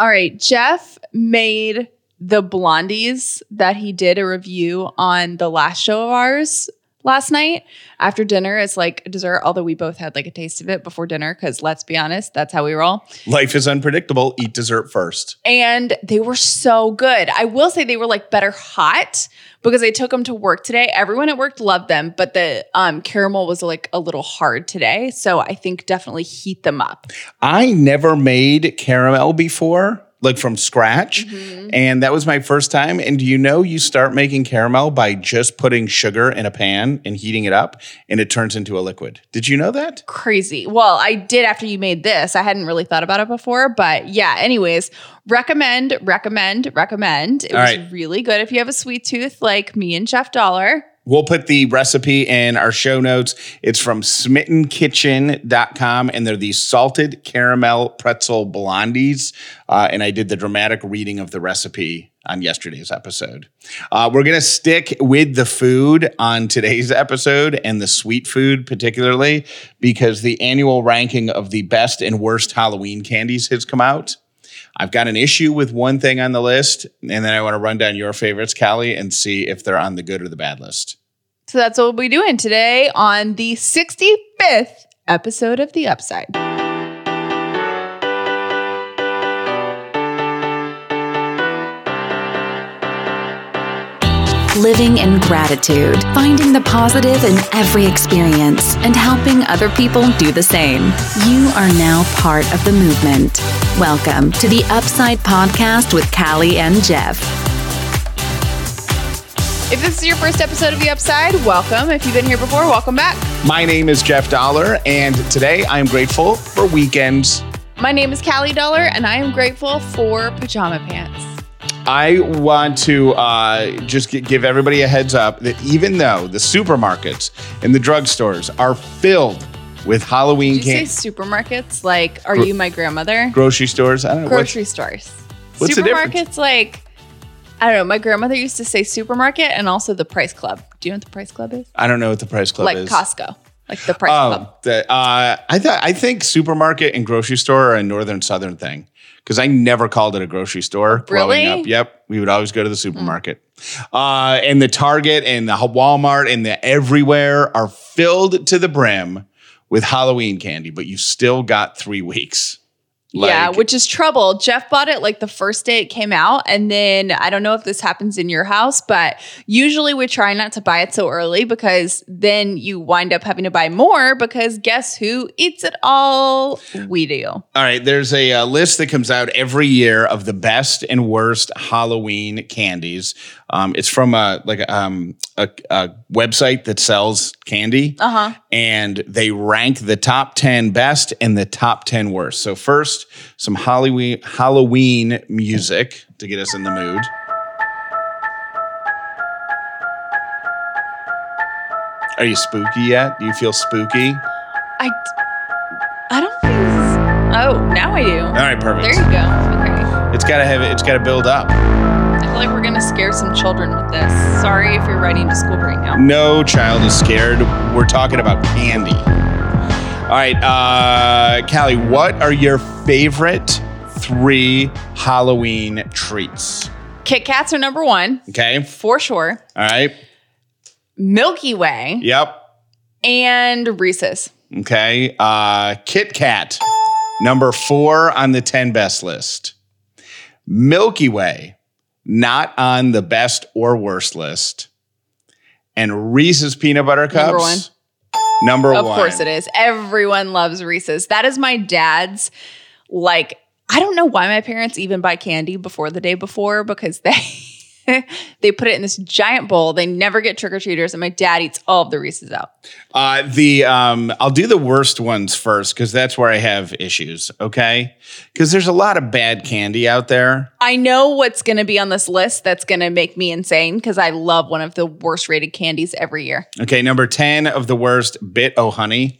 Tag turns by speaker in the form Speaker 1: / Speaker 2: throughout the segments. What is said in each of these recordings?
Speaker 1: All right. Jeff made the blondies that he did a review on the last show of ours last night after dinner as like dessert, although we both had like a taste of it before dinner because let's be honest, that's how we roll.
Speaker 2: Life is unpredictable. Eat dessert first.
Speaker 1: And they were so good. I will say they were like better hot because I took them to work today. Everyone at work loved them, but the um, caramel was like a little hard today. So I think definitely heat them up.
Speaker 2: I never made caramel before, like from scratch.
Speaker 1: Mm-hmm.
Speaker 2: And that was my first time. And do you know you start making caramel by just putting sugar in a pan and heating it up and it turns into a liquid? Did you know that?
Speaker 1: crazy. Well, I did after you made this. I hadn't really thought about it before, but yeah, anyways, recommend, recommend, recommend. It
Speaker 2: All
Speaker 1: was
Speaker 2: right.
Speaker 1: really good if you have a sweet tooth like me and Jeff Dauler.
Speaker 2: We'll put the recipe in our show notes. It's from smittenkitchen.com and they're these salted caramel pretzel blondies. Uh, and I did the dramatic reading of the recipe on yesterday's episode. Uh, we're going to stick with the food on today's episode and the sweet food, particularly because the annual ranking of the best and worst Halloween candies has come out. I've got an issue with one thing on the list, and then I want to run down your favorites, Callie, and see if they're on the good or the bad list.
Speaker 1: So that's what we'll be doing today on the 65th episode of The Upside.
Speaker 3: living in gratitude, finding the positive in every experience, and helping other people do the same. You are now part of the movement. Welcome to the Upside Podcast with Callie and Jeff.
Speaker 1: If this is your first episode of The Upside, welcome. If you've been here before, welcome back.
Speaker 2: My name is Jeff Dauler, and today I am grateful for weekends.
Speaker 1: My name is Callie Dauler, and I am grateful for pajama pants.
Speaker 2: I want to uh, just give everybody a heads up that even though the supermarkets and the drugstores are filled with Halloween
Speaker 1: Did you
Speaker 2: candy,
Speaker 1: say supermarkets? Like, are
Speaker 2: Gro-
Speaker 1: you my grandmother?
Speaker 2: grocery stores, I don't know
Speaker 1: Grocery stores.
Speaker 2: what's the difference?
Speaker 1: Supermarkets, like, I don't know. My grandmother used to say supermarket and also the Price Club. Do you know what the Price Club is?
Speaker 2: I don't know what the price club
Speaker 1: like
Speaker 2: is.
Speaker 1: Like Costco, like the Price
Speaker 2: Oh,
Speaker 1: Club.
Speaker 2: the, uh, I thought I think supermarket and grocery store are a northern southern thing because I never called it a grocery store growing up. Yep, we would always go to the supermarket, uh, and the Target and the Walmart and the everywhere are filled to the brim with Halloween candy, but you still got three weeks.
Speaker 1: Yeah, which is trouble. Jeff bought it like the first day it came out. And then I don't know if this happens in your house, but usually we try not to buy it so early because then you wind up having to buy more because guess who eats it all? We do.
Speaker 2: All right, there's a, uh list that comes out every year of the best and worst Halloween candies. Um, it's from a like um, a, a website that sells candy,
Speaker 1: Uh huh.
Speaker 2: and they rank the top ten best and the top ten worst. So first, some Halloween Halloween music to get us in the mood. Are you spooky yet? Do you feel spooky?
Speaker 1: I, I don't feel. Oh, now I do.
Speaker 2: All right, perfect.
Speaker 1: There you go. Okay.
Speaker 2: It's gotta have it. It's gotta build up.
Speaker 1: I feel like we're going to scare some children with this. Sorry if you're riding to school right now.
Speaker 2: No child is scared. We're talking about candy. All right, uh, Callie, what are your favorite three Halloween treats?
Speaker 1: Kit Kats are number one,
Speaker 2: Okay.
Speaker 1: for sure.
Speaker 2: All right.
Speaker 1: Milky Way
Speaker 2: Yep.
Speaker 1: and Reese's.
Speaker 2: Okay. Uh, Kit Kat, number four on the 10 best list. Milky Way, not on the best or worst list. And Reese's peanut butter cups,
Speaker 1: Number one. Of course it is. Everyone loves Reese's. That is my dad's like I don't know why my parents even buy candy before the day before because they they put it in this giant bowl. They never get trick or treaters, and my dad eats all of the Reese's out.
Speaker 2: Uh, the um, I'll do the worst ones first because that's where I have issues. Okay, because there's a lot of bad candy out there.
Speaker 1: I know what's going to be on this list that's going to make me insane because I love one of the worst rated candies every year.
Speaker 2: Okay, number ten of the worst, Bit O Honey.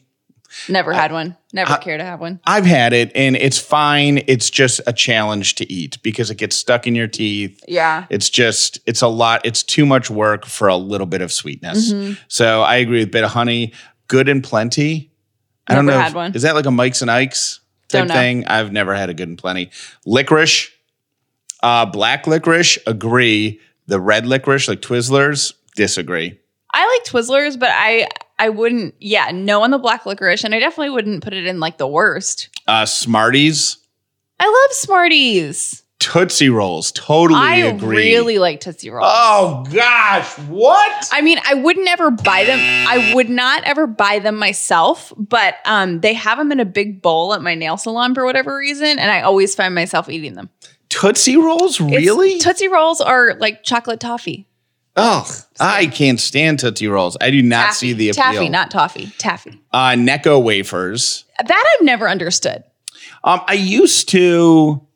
Speaker 1: Never had one. Never care to have one.
Speaker 2: I've had it and it's fine. It's just a challenge to eat because it gets stuck in your teeth.
Speaker 1: Yeah.
Speaker 2: It's just, it's a lot. It's too much work for a little bit of sweetness.
Speaker 1: Mm-hmm.
Speaker 2: So I agree with Bit of Honey. Good and plenty. I don't
Speaker 1: Never
Speaker 2: know.
Speaker 1: had
Speaker 2: if-
Speaker 1: one.
Speaker 2: Is that like a Mike's and Ike's? Type thing. I've never had a good and plenty. Licorice, uh, black licorice, agree. The red licorice, like Twizzlers, disagree.
Speaker 1: I like Twizzlers, but I I wouldn't. Yeah, no on the black licorice, and I definitely wouldn't put it in like the worst.
Speaker 2: Uh, Smarties,
Speaker 1: I love Smarties.
Speaker 2: Tootsie Rolls, totally
Speaker 1: I
Speaker 2: agree.
Speaker 1: really like Tootsie Rolls.
Speaker 2: Oh gosh, what?
Speaker 1: I mean, I would never buy them. I would not ever buy them myself, but um, they have them in a big bowl at my nail salon for whatever reason, and I always find myself eating them.
Speaker 2: Tootsie Rolls,
Speaker 1: It's-
Speaker 2: really?
Speaker 1: Tootsie Rolls are like chocolate toffee.
Speaker 2: Oh, I can't stand Tootsie Rolls. I do not see the appeal.
Speaker 1: Taffy, not toffee. Taffy.
Speaker 2: uh, Necco wafers.
Speaker 1: That I've never understood.
Speaker 2: Um, I used to.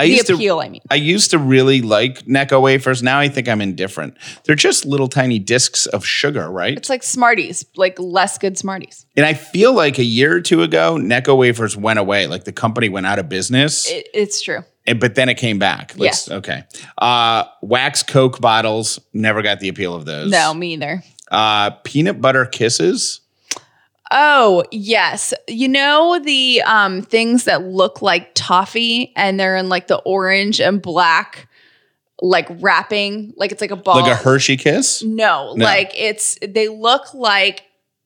Speaker 2: I
Speaker 1: the
Speaker 2: used to.
Speaker 1: appeal, I mean.
Speaker 2: I used to really like Necco wafers. Now I think I'm indifferent. They're just little tiny discs of sugar, right?
Speaker 1: It's like Smarties, like less good Smarties.
Speaker 2: And I feel like a year or two ago, Necco wafers went away. Like the company went out of business,
Speaker 1: It, it's true.
Speaker 2: And, but then it came back. Let's- Okay. Uh, wax Coke bottles. Never got the appeal of those.
Speaker 1: No, me either.
Speaker 2: Uh, peanut butter kisses.
Speaker 1: Oh, yes. You know the um things that look like toffee and they're in like the orange and black like wrapping, like it's like a ball.
Speaker 2: Like a Hershey kiss.
Speaker 1: No,
Speaker 2: No.
Speaker 1: like it's they look like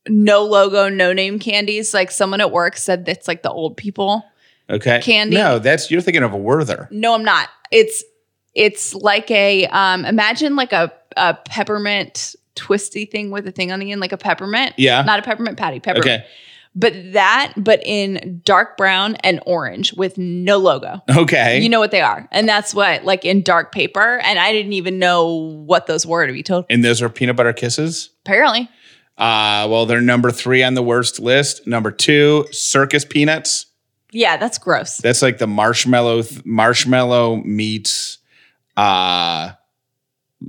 Speaker 1: no logo, no name candies. Like someone at work said that's like the old people.
Speaker 2: Okay.
Speaker 1: Candy.
Speaker 2: No, that's you're thinking of a Werther.
Speaker 1: No, I'm not. It's it's like a um imagine like a a peppermint twisty thing with a thing on the end, like a peppermint.
Speaker 2: Yeah.
Speaker 1: Not a peppermint patty, peppermint.
Speaker 2: Okay.
Speaker 1: But that, but in dark brown and orange with no logo.
Speaker 2: Okay.
Speaker 1: You know what they are. And that's what, like in dark paper. And I didn't even know what those were to be told.
Speaker 2: and those are peanut butter kisses.
Speaker 1: Apparently.
Speaker 2: Uh, well, they're number three on the worst list. Number two, circus peanuts.
Speaker 1: Yeah, that's gross.
Speaker 2: That's like the marshmallow marshmallow meets uh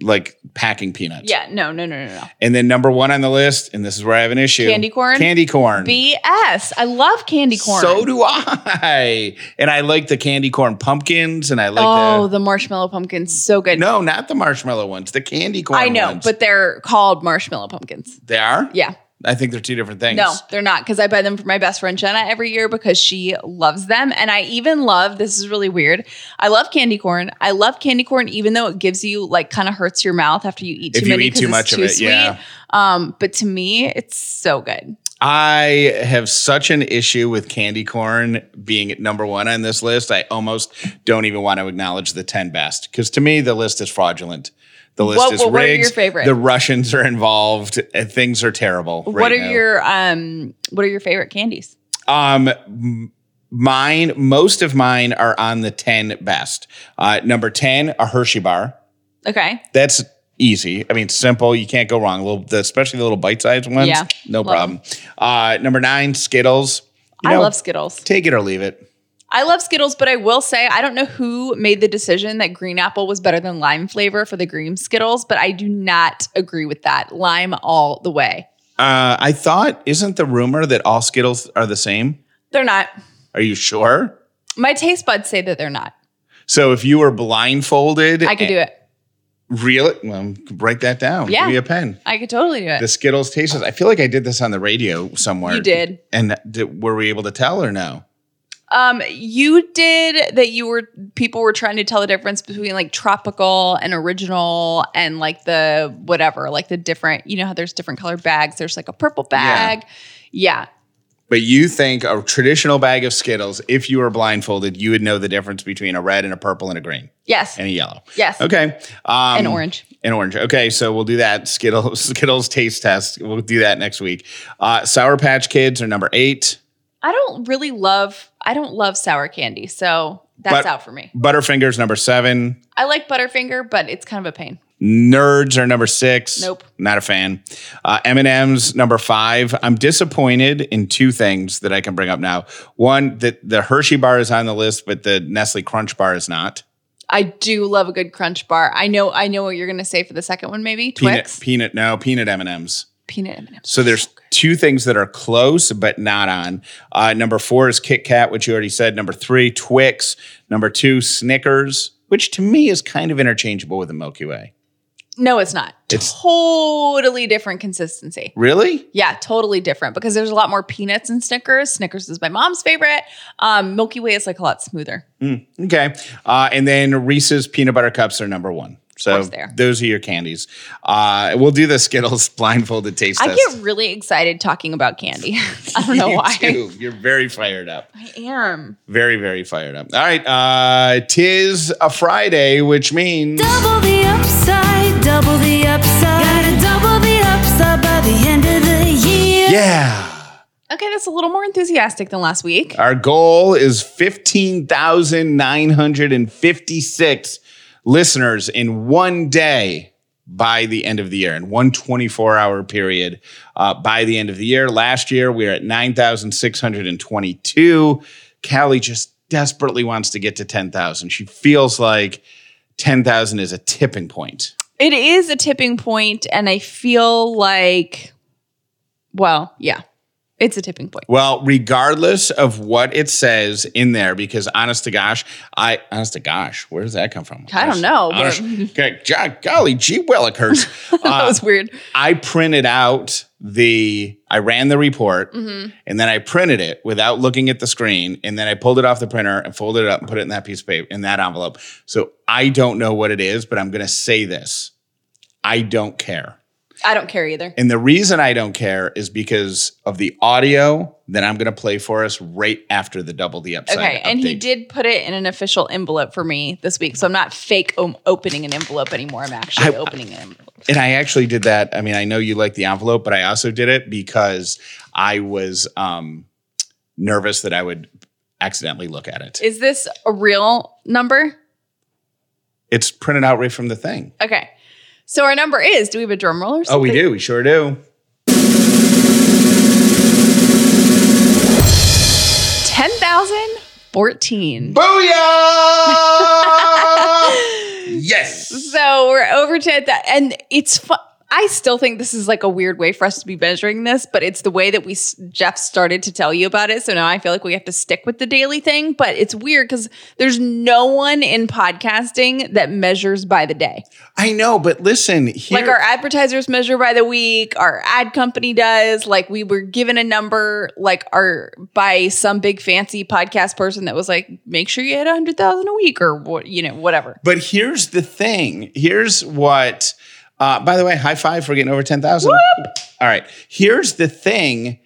Speaker 2: like packing peanuts.
Speaker 1: Yeah, no, no, no, no, no.
Speaker 2: And then number one on the list, and this is where I have an issue.
Speaker 1: Candy corn?
Speaker 2: Candy corn.
Speaker 1: BS. I love candy corn.
Speaker 2: So do I. And I like the candy corn pumpkins, and I like
Speaker 1: oh,
Speaker 2: the
Speaker 1: the marshmallow pumpkins. So good.
Speaker 2: no, not the marshmallow ones, the candy corn.
Speaker 1: I know,
Speaker 2: ones.
Speaker 1: but they're called marshmallow pumpkins.
Speaker 2: they are.
Speaker 1: Yeah.
Speaker 2: I think they're two different things.
Speaker 1: No, they're not because I buy them for my best friend Jenna every year because she loves them. And I even love this is really weird. I love candy corn. I love candy corn, even though it gives you like kind of hurts your mouth after you eat
Speaker 2: If
Speaker 1: too
Speaker 2: you
Speaker 1: many.
Speaker 2: eat
Speaker 1: 'cause
Speaker 2: too
Speaker 1: it's
Speaker 2: much of
Speaker 1: too
Speaker 2: it, yeah.
Speaker 1: Um, but to me, it's so good.
Speaker 2: I have such an issue with candy corn being at number one on this list. I almost don't even want to acknowledge the 10 best because to me, the list is fraudulent. The list
Speaker 1: What-
Speaker 2: is
Speaker 1: what-
Speaker 2: rigged.
Speaker 1: your favorite?
Speaker 2: The Russians are involved. And things are terrible.
Speaker 1: what
Speaker 2: right
Speaker 1: are
Speaker 2: now.
Speaker 1: your um what are your favorite candies?
Speaker 2: Um, mine, most of mine are on the 10 best. Uh, number 10, a Hershey bar.
Speaker 1: Okay.
Speaker 2: That's easy. I mean, simple. You can't go wrong. A little, the, especially the little bite-sized ones.
Speaker 1: Yeah,
Speaker 2: no problem. Uh, number nine, Skittles. You
Speaker 1: I
Speaker 2: know,
Speaker 1: love Skittles.
Speaker 2: Take it or leave it.
Speaker 1: I love Skittles, but I will say I don't know who made the decision that green apple was better than lime flavor for the green Skittles, but I do not agree with that. Lime all the way.
Speaker 2: Uh, I thought, isn't the rumor that all Skittles are the same?
Speaker 1: They're not.
Speaker 2: Are you sure?
Speaker 1: My taste buds say that they're not.
Speaker 2: So if you were blindfolded,
Speaker 1: I could do it.
Speaker 2: Really? Well, write that down.
Speaker 1: Yeah.
Speaker 2: Give me a pen.
Speaker 1: I could totally do it.
Speaker 2: The Skittles taste. I feel like I did this on the radio somewhere.
Speaker 1: You did.
Speaker 2: And did, were we able to tell or no?
Speaker 1: Um, you did that. You were people were trying to tell the difference between like tropical and original, and like the whatever, like the different. You know how there's different colored bags. There's like a purple bag. Yeah,
Speaker 2: But you think a traditional bag of Skittles, if you were blindfolded, you would know the difference between a red and a purple and a green
Speaker 1: yes,
Speaker 2: and a yellow.
Speaker 1: yes,
Speaker 2: Okay. Um,
Speaker 1: and orange.
Speaker 2: And orange. Okay, so we'll do that Skittles Skittles taste test. We'll do that next week. Uh, Sour Patch Kids are number eight.
Speaker 1: I don't really love. I don't love sour candy, so that's
Speaker 2: But-
Speaker 1: out for me.
Speaker 2: Butterfingers number seven.
Speaker 1: I like Butterfinger, but it's kind of a pain.
Speaker 2: Nerds are number six.
Speaker 1: Nope.
Speaker 2: Not a fan. Uh, M&M's number five. I'm disappointed in two things that I can bring up now. One, that the Hershey bar is on the list, but the Nestle Crunch bar is not.
Speaker 1: I do love a good Crunch bar. I know. I know what you're going to say for the second one. Maybe Twix,
Speaker 2: Peanut, peanut, no, peanut M&M's.
Speaker 1: Peanut M&Ms.
Speaker 2: So there's two things that are close but not on. Uh, number four is Kit Kat, which you already said. Number three, Twix. Number two, Snickers, which to me is kind of interchangeable with the Milky Way.
Speaker 1: No, it's not.
Speaker 2: It's-
Speaker 1: totally different consistency.
Speaker 2: Really?
Speaker 1: Yeah, totally different because there's a lot more peanuts in Snickers. Snickers is my mom's favorite. Um, Milky Way is like a lot smoother.
Speaker 2: Okay. Uh, and then Reese's peanut butter cups are number one. So
Speaker 1: course they are.
Speaker 2: those are your candies. Uh, we'll do the Skittles blindfolded taste test.
Speaker 1: I
Speaker 2: test.
Speaker 1: get really excited talking about candy. I don't know
Speaker 2: You
Speaker 1: why.
Speaker 2: do. You're very fired up.
Speaker 1: I am.
Speaker 2: Very, very fired up. All right. Uh, tis a Friday, which means
Speaker 4: Double the upside, double the upside. Gotta double the upside by the end of the year.
Speaker 2: yeah.
Speaker 1: Okay, that's a little more enthusiastic than last week.
Speaker 2: Our goal is 15,956 listeners in one day by the end of the year, in one 24 hour period uh, by the end of the year. Last year, we were at 9,622. Callie just desperately wants to get to 10,000. She feels like 10,000 is a tipping point.
Speaker 1: It is a tipping point, and I feel like, well, yeah, it's a tipping point.
Speaker 2: Well, regardless of what it says in there, because honest to gosh, I honest to gosh, where does that come from?
Speaker 1: I don't know, but-
Speaker 2: Honest- okay, jo- golly, gee willikers.
Speaker 1: that
Speaker 2: Uh,
Speaker 1: was weird.
Speaker 2: I printed out the, I ran the report,
Speaker 1: Mm-hmm.
Speaker 2: and then I printed it without looking at the screen, and then I pulled it off the printer and folded it up and put it in that piece of paper in that envelope. So I don't know what it is, but I'm going to say this: I don't care.
Speaker 1: I don't care either.
Speaker 2: And the reason I don't care is because of the audio that I'm going to play for us right after the double the upside.
Speaker 1: Okay, and he did put it in an official envelope for me this week, so I'm not fake om- opening an envelope anymore. I'm actually
Speaker 2: I-
Speaker 1: opening an envelope.
Speaker 2: And I actually did that. I mean, I know you like the envelope, but I also did it because I was um, nervous that I would accidentally look at it.
Speaker 1: Is this a real number?
Speaker 2: It's printed out right from the thing.
Speaker 1: Okay, so our number is. Do we have a drum roll or
Speaker 2: Oh, we do. We sure do.
Speaker 1: Ten thousand fourteen.
Speaker 2: Booyah! yes.
Speaker 1: So we're over to that, and it's fun. I still think this is like a weird way for us to be measuring this, but it's the way that we Jeff started to tell you about it. So now I feel like we have to stick with the daily thing. But it's weird because there's no one in podcasting that measures by the day.
Speaker 2: I know, but listen, here,
Speaker 1: Like our advertisers measure by the week, our ad company does. Like we were given a number, like our by some big fancy podcast person that was like, make sure you hit a hundred thousand a week or what, you know, whatever.
Speaker 2: But here's the thing. Here's what. Uh, by the way, high five for getting over ten thousand. All right. Here's the thing,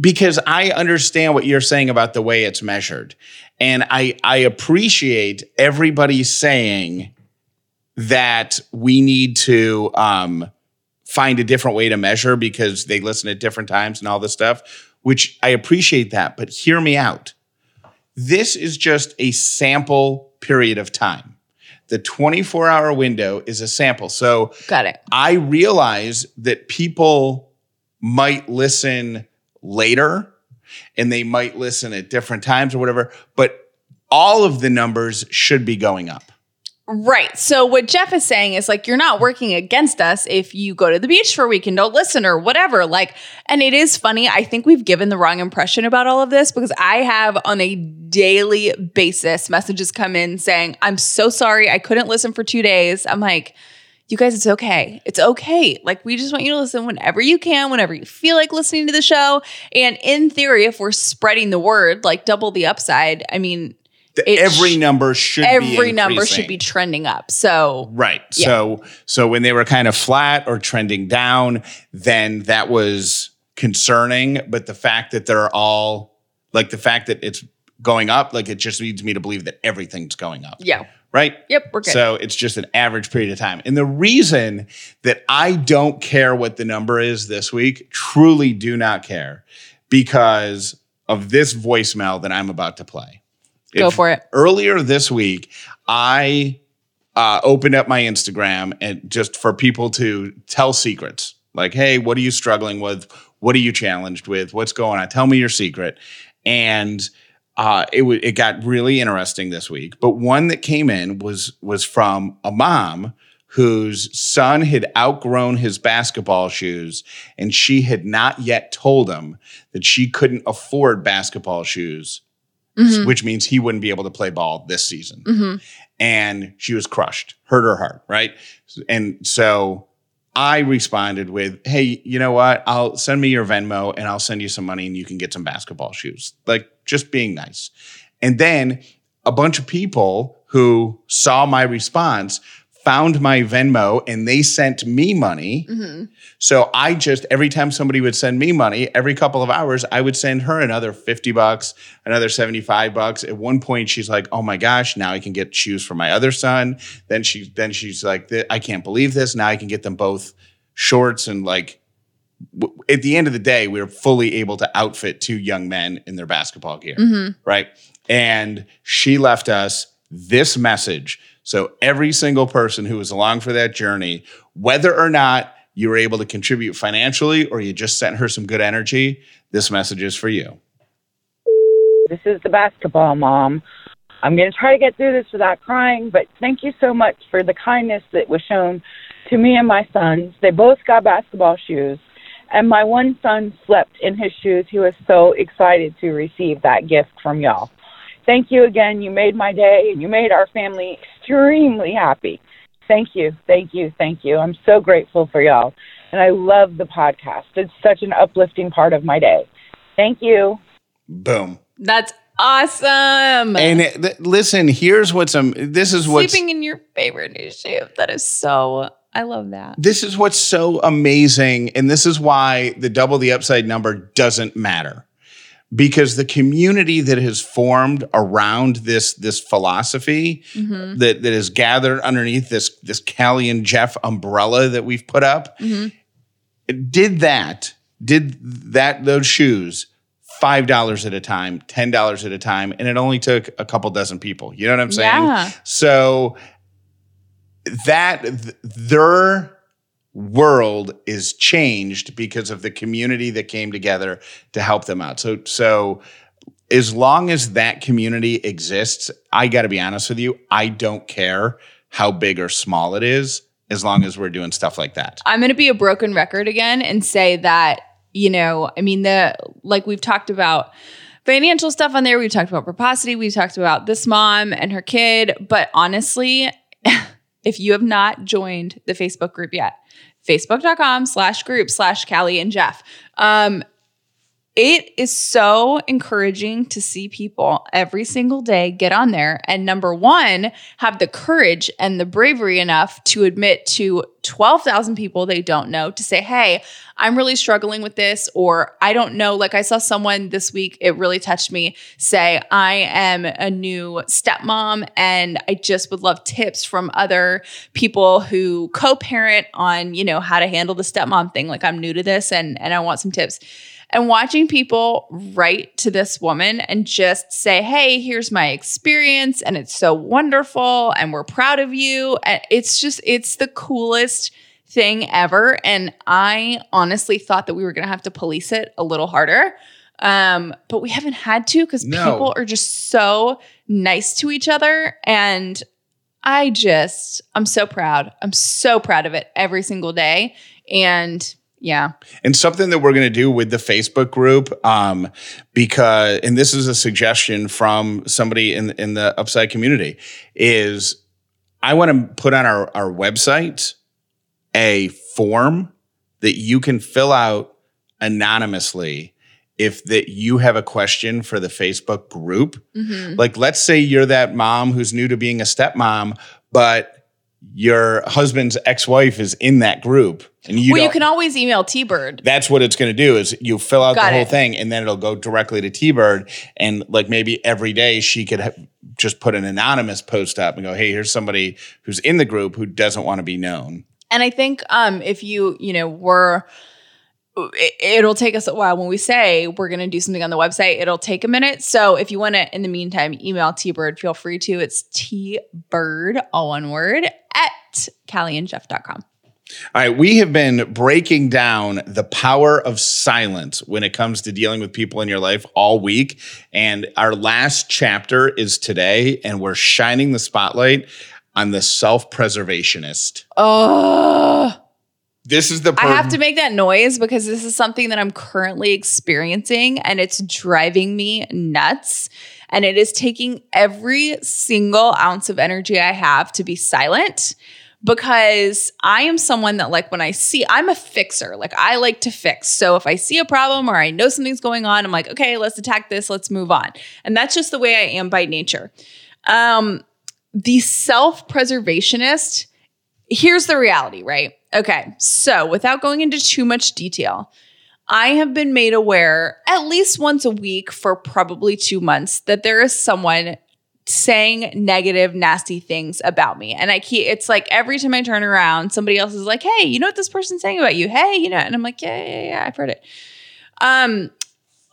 Speaker 2: because I understand what you're saying about the way it's measured, and I I appreciate everybody saying that we need to um, find a different way to measure because they listen at different times and all this stuff. Which I appreciate that, but hear me out. This is just a sample period of time. The 24 hour window is a sample. So
Speaker 1: Got it.
Speaker 2: I realize that people might listen later and they might listen at different times or whatever, but all of the numbers should be going up.
Speaker 1: Right. So what Jeff is saying is like you're not working against us if you go to the beach for a week and don't listen or whatever. Like, and it is funny. I think we've given the wrong impression about all of this because I have on a daily basis messages come in saying, I'm so sorry. I couldn't listen for two days. I'm like, you guys, it's okay. It's okay. Like, we just want you to listen whenever you can, whenever you feel like listening to the show. And in theory, if we're spreading the word, like double the upside, I mean, It
Speaker 2: every
Speaker 1: sh-
Speaker 2: number should be
Speaker 1: every number should be trending up. So,
Speaker 2: Right.
Speaker 1: Yeah.
Speaker 2: So so when they were kind of flat or trending down, then that was concerning. But the fact that they're all like the fact that it's going up, like it just leads me to believe that everything's going up.
Speaker 1: yeah.
Speaker 2: Right?
Speaker 1: Yep, we're good.
Speaker 2: So it's just an average period of time. And the reason that I don't care what the number is this week, truly do not care, because of this voicemail that I'm about to play.
Speaker 1: Go for it.
Speaker 2: earlier this week, I uh, opened up my Instagram and just for people to tell secrets like, hey, what are you struggling with? What are you challenged with? What's going on? Tell me your secret. And uh, it w- it got really interesting this week. But one that came in was was from a mom whose son had outgrown his basketball shoes, and she had not yet told him that she couldn't afford basketball shoes
Speaker 1: Mhm.
Speaker 2: which means he wouldn't be able to play ball this season.
Speaker 1: Mhm.
Speaker 2: And she was crushed, hurt her heart, right? And so I responded with, "Hey, you know what? I'll send me your Venmo and I'll send you some money and you can get some basketball shoes." Like just being nice. And then a bunch of people who saw my response found my Venmo and they sent me money.
Speaker 1: Mhm.
Speaker 2: So I just every time somebody would send me money, every couple of hours, I would send her another 50 bucks, another 75 bucks. At one point she's like, "Oh my gosh, now I can get shoes for my other son." Then she then she's like, "I can't believe this. Now I can get them both shorts and like at the end of the day, we were fully able to outfit two young men in their basketball gear,
Speaker 1: Mhm.
Speaker 2: right? And she left us this message. So every single person who was along for that journey, whether or not you were able to contribute financially or you just sent her some good energy, this message is for you.
Speaker 5: This is the basketball mom. I'm going to try to get through this without crying, but thank you so much for the kindness that was shown to me and my sons. They both got basketball shoes, and my one son slept in his shoes. He was so excited to receive that gift from y'all. Thank you again. You made my day, and you made our family extremely happy. Thank you, thank you, thank you. I'm so grateful for y'all, and I love the podcast. It's such an uplifting part of my day. Thank you.
Speaker 2: Boom.
Speaker 1: That's awesome.
Speaker 2: And it, th- listen, here's what's um this is what's
Speaker 1: Sleeping in your favorite new shoe. That is so. I love that.
Speaker 2: this is what's so amazing and this is why the double the upside number doesn't matter because the community that has formed around this this philosophy
Speaker 1: Mhm.
Speaker 2: that that is gathered underneath this this Callie and Jeff umbrella that we've put up
Speaker 1: Mhm.
Speaker 2: did that did that those shoes five dollars at a time ten dollars at a time and it only took a couple dozen people you know what i'm saying
Speaker 1: Yeah.
Speaker 2: so that th- their world is changed because of the community that came together to help them out. So so as long as that community exists, I got to be honest with you, I don't care how big or small it is as long as we're doing stuff like that.
Speaker 1: I'm going to be a broken record again and say that, you know, I mean, the, like we've talked about financial stuff on there. We've talked about proposity. We've talked about this mom and her kid. But honestly, if you have not joined the Facebook group yet, facebook.com slash group slash Callie and Jeff. Um, it is so encouraging to see people every single day get on there and number one, have the courage and the bravery enough to admit to 12,000 people they don't know to say, Hey, I'm really struggling with this, or I don't know. Like I saw someone this week, it really touched me say, I am a new stepmom and I just would love tips from other people who co parent on, you know, how to handle the stepmom thing. Like I'm new to this and, and I want some tips and watching people write to this woman and just say, Hey, here's my experience, and it's so wonderful, and we're proud of you. And it's just, it's the coolest thing ever. And I honestly thought that we were gonna have to police it a little harder. Um, but we haven't had to because
Speaker 2: No.
Speaker 1: people are just so nice to each other. And I just, I'm so proud. I'm so proud of it every single day. And yeah.
Speaker 2: And something that we're going to do with the Facebook group, um, because, and this is a suggestion from somebody in in the Upside community, is I want to put on our our website a form that you can fill out anonymously if that you have a question for the Facebook group.
Speaker 1: Mhm.
Speaker 2: Like, let's say you're that mom who's new to being a stepmom, but your husband's ex-wife is in that group, and you
Speaker 1: well, you can always email T Bird.
Speaker 2: that's what it's going to do is you fill out
Speaker 1: Got
Speaker 2: the whole
Speaker 1: it.
Speaker 2: thing and then it'll go directly to t-bird and like maybe every day she could ha- just put an anonymous post up and go hey here's somebody who's in the group who doesn't want to be known
Speaker 1: And I think um, if you, you know, were, it, it'll take us a while when we say we're going to do something on the website. It'll take a minute. So if you want to, in the meantime, email T Bird, feel free to. It's T Bird, all one word, at callieandjeff.com.
Speaker 2: all right we have been breaking down the power of silence when it comes to dealing with people in your life all week and our last chapter is today and we're shining the spotlight on the self-preservationist
Speaker 1: Oh,
Speaker 2: this is the
Speaker 1: I have to make that noise because this is something that I'm currently experiencing and it's driving me nuts. And it is taking every single ounce of energy I have to be silent because I am someone that, like, when I see, I'm a fixer. Like, I like to fix. So if I see a problem or I know something's going on, I'm like, okay, let's attack this, let's move on. And that's just the way I am by nature. Um, the self preservationist, here's the reality, right? Okay. So without going into too much detail, I have been made aware at least once a week for probably two months that there is someone saying negative, nasty things about me. And I keep, it's like every time I turn around, somebody else is like, hey, you know what this person's saying about you? Hey, you know, and I'm like, yeah, yeah, yeah, I've heard it. Um,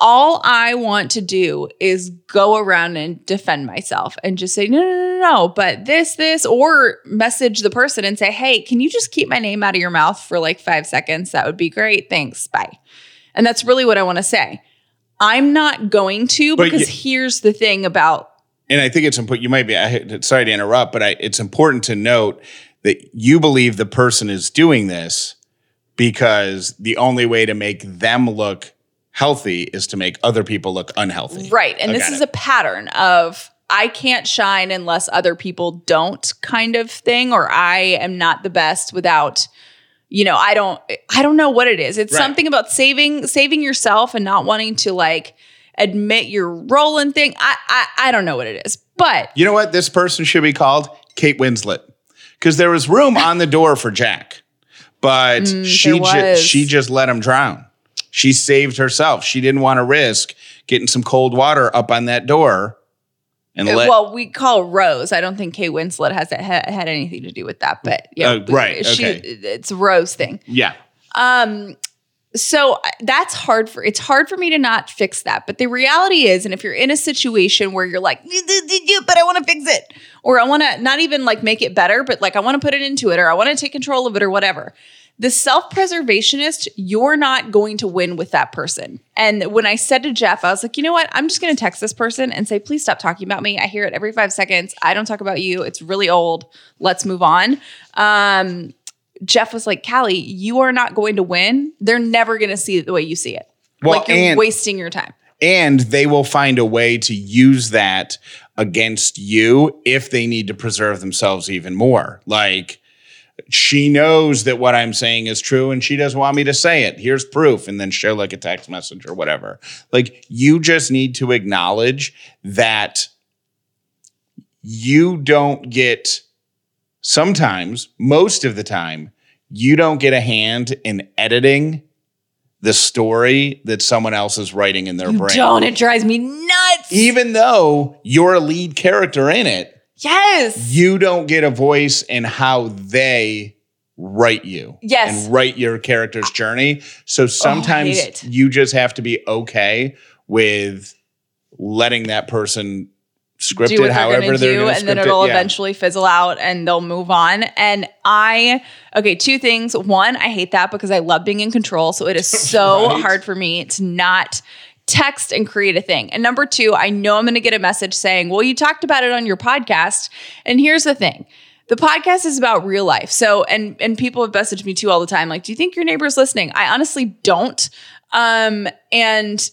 Speaker 1: all I want to do is go around and defend myself and just say, no, no, no, no, no, but this, this, or message the person and say, hey, can you just keep my name out of your mouth for like five seconds? That would be great. Thanks. Bye. And that's really what I want to say. I'm not going to
Speaker 2: But
Speaker 1: because
Speaker 2: you-
Speaker 1: here's the thing about
Speaker 2: and I think it's important. You might be I, sorry to interrupt, but I, it's important to note that you believe the person is doing this because the only way to make them look healthy is to make other people look unhealthy.
Speaker 1: Right. And
Speaker 2: I
Speaker 1: this is
Speaker 2: it.
Speaker 1: a pattern of I can't shine unless other people don't kind of thing, or I am not the best without, you know, I don't I don't know what it is. It's
Speaker 2: Right.
Speaker 1: something about saving saving yourself and not wanting to like admit your role in thing. I I, I don't know what it is. But
Speaker 2: You know what? This person should be called Kate Winslet because there was room on the door for Jack, but she
Speaker 1: Mm, there
Speaker 2: ju- she just let him drown. She saved herself. She didn't want to risk getting some cold water up on that door and let.
Speaker 1: well, we call Rose. I don't think Kate Winslet has ha- had anything to do with that, but yeah,
Speaker 2: Uh, right,
Speaker 1: She,
Speaker 2: okay.
Speaker 1: it's a Rose thing.
Speaker 2: yeah,
Speaker 1: Um, so that's hard for it's hard for me to not fix that. But the reality is, and if you're in a situation where you're like, but I want to fix it, or I want to not even like make it better, but like I want to put it into it, or I want to take control of it, or whatever. The self preservationist, you're not going to win with that person. And when I said to Jeff, I was like, you know what? I'm just going to text this person and say, please stop talking about me. I hear it every five seconds. I don't talk about you. It's really old. Let's move on. Um, Jeff was like, Callie, you are not going to win. They're never going to see it the way you see it.
Speaker 2: Well,
Speaker 1: like you're
Speaker 2: and-
Speaker 1: wasting your time.
Speaker 2: and they will find a way to use that against you if they need to preserve themselves even more. Like she knows that what I'm saying is true and she doesn't want me to say it. Here's proof. And then show like a text message or whatever. Like you just need to acknowledge that you don't get sometimes, most of the time, you don't get a hand in editing the story that someone else is writing in their
Speaker 1: You
Speaker 2: brain.
Speaker 1: don't. It drives me nuts.
Speaker 2: Even though you're a lead character in it,
Speaker 1: yes.
Speaker 2: you don't get a voice in how they write you
Speaker 1: Yes.
Speaker 2: and write your character's journey. So oh, sometimes
Speaker 1: it.
Speaker 2: you just have to be okay with letting that person script
Speaker 1: do
Speaker 2: it
Speaker 1: what they're
Speaker 2: however
Speaker 1: to
Speaker 2: they're
Speaker 1: do, and then it'll
Speaker 2: it. Yeah.
Speaker 1: eventually fizzle out, and they'll move on. And I, okay, two things. One, I hate that because I love being in control, so it is so
Speaker 2: Right.
Speaker 1: hard for me to not text and create a thing. And number two, I know I'm going to get a message saying, "Well, you talked about it on your podcast." And here's the thing. The podcast is about real life. So, and and people have messaged me too all the time like, "Do you think your neighbor's listening?" I honestly don't. Um and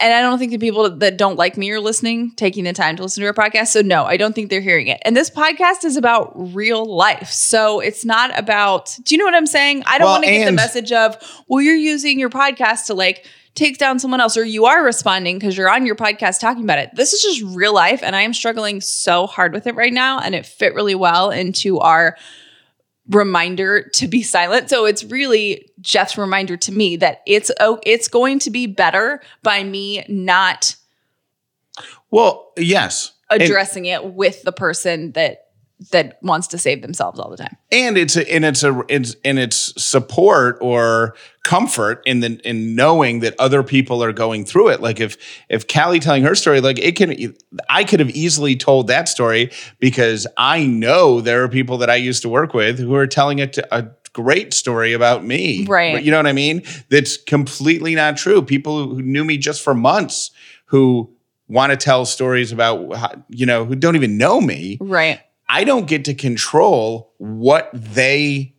Speaker 1: and I don't think the people that don't like me are listening, taking the time to listen to our podcast. So no, I don't think they're hearing it. And this podcast is about real life. So it's not about, do you know what I'm saying? I don't
Speaker 2: Well,
Speaker 1: want to get the message of, well, you're using your podcast to like take down someone else, or you are responding because you're on your podcast talking about it. This is just real life. And I am struggling so hard with it right now. And it fit really well into our reminder to be silent. So it's really Jeff's reminder to me that it's oh, it's going to be better by me not
Speaker 2: Well, yes. And-
Speaker 1: addressing it with the person that that wants to save themselves all the time.
Speaker 2: and it's a, and it's a it's and it's support or comfort in the in knowing that other people are going through it like if if Callie telling her story like it can I could have easily told that story because I know there are people that I used to work with who are telling it to, a great story about me
Speaker 1: Right.
Speaker 2: you know what I mean that's completely not true people who knew me just for months who want to tell stories about how, you know who don't even know me
Speaker 1: Right.
Speaker 2: I don't get to control what they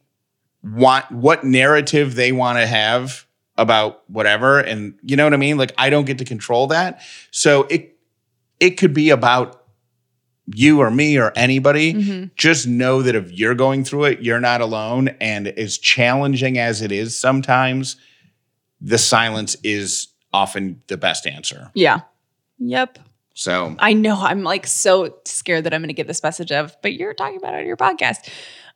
Speaker 2: want, what narrative they want to have about whatever. And you know what I mean? Like, I don't get to control that. So it, it could be about you or me or anybody.
Speaker 1: Mm-hmm.
Speaker 2: Just know that if you're going through it, you're not alone. And as challenging as it is sometimes, the silence is often the best answer.
Speaker 1: Yeah. Yep.
Speaker 2: So
Speaker 1: I know. I'm like so scared that I'm going to get this message of, but you're talking about it on your podcast.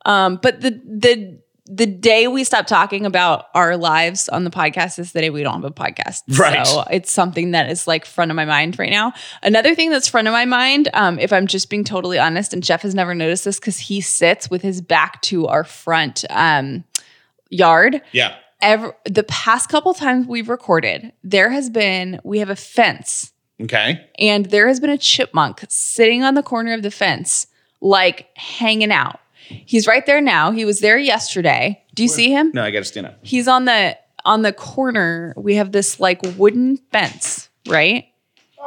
Speaker 1: Um, but the the the day we stop talking about our lives on the podcast is the day we don't have a podcast.
Speaker 2: Right.
Speaker 1: So it's something that is like front of my mind right now. Another thing that's front of my mind, um, if I'm just being totally honest, and Jeff has never noticed this because he sits with his back to our front um, yard
Speaker 2: yeah.
Speaker 1: ever the past couple times we've recorded, there has been we have a fence
Speaker 2: Okay.
Speaker 1: and there has been a chipmunk sitting on the corner of the fence, like hanging out. He's right there now. He was there yesterday. Do you see him?
Speaker 2: No, I got to stand up.
Speaker 1: He's on the on the corner. We have this like wooden fence, right?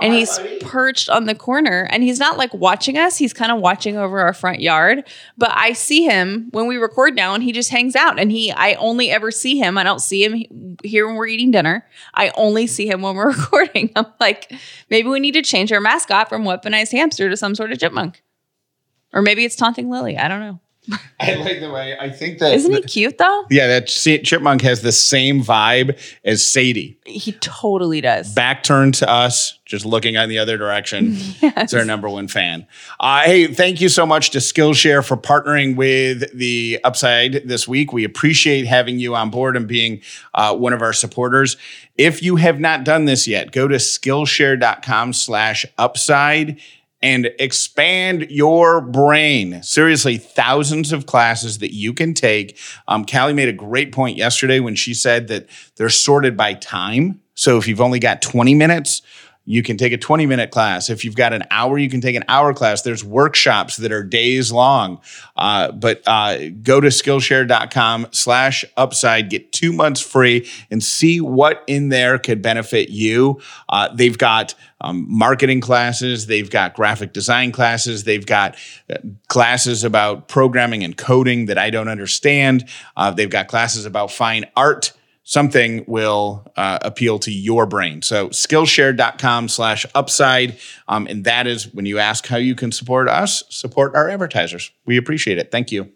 Speaker 1: And he's perched on the corner and he's not like watching us. He's kind of watching over our front yard. But I see him when we record now and he just hangs out. And he, I only ever see him. I don't see him here when we're eating dinner. I only see him when we're recording. I'm like, maybe we need to change our mascot from weaponized hamster to some sort of chipmunk. Or maybe it's taunting Lily. I don't know.
Speaker 2: I like the way I think that.
Speaker 1: Isn't he cute though?
Speaker 2: Yeah, that chipmunk has the same vibe as Sadie.
Speaker 1: He totally does.
Speaker 2: Back turned to us, just looking in the other direction. It's our number one fan. Uh, hey, thank you so much to Skillshare for partnering with the Upside this week. We appreciate having you on board and being uh, one of our supporters. If you have not done this yet, go to Skillshare.com slash upside and expand your brain. Seriously, thousands of classes that you can take. Um, Callie made a great point yesterday when she said that they're sorted by time. So if you've only got 20 minutes, you can take a 20 minute class. If you've got an hour, you can take an hour class. There's workshops that are days long. Uh, but uh, go to Skillshare.com slash upside, get two months free and see what in there could benefit you. Uh, they've got um, marketing classes, they've got graphic design classes, they've got uh, classes about programming and coding that I don't understand. Uh, they've got classes about fine art something will uh, appeal to your brain. So skillshare.com slash upside. Um, and that is when you ask how you can support us, support our advertisers. We appreciate it. Thank you.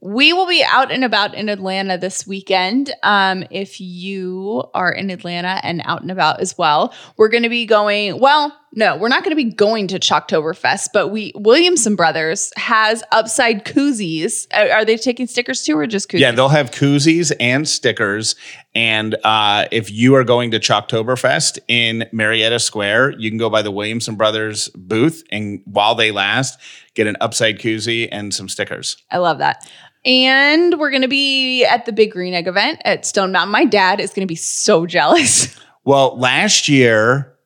Speaker 1: We will be out and about in Atlanta this weekend. Um, if you are in Atlanta and out and about as well, we're going to be going. Well, no, we're not going to be going to Chalktoberfest, but we Williamson Brothers has upside koozies. Are, are they taking stickers too, or just koozies?
Speaker 2: Yeah, they'll have koozies and stickers. And uh, if you are going to Chalktoberfest in Marietta Square, you can go by the Williamson Brothers booth and while they last, get an upside koozie and some stickers.
Speaker 1: I love that. And we're going to be at the Big Green Egg event at Stone Mountain. My dad is going to be so jealous.
Speaker 2: Well, last year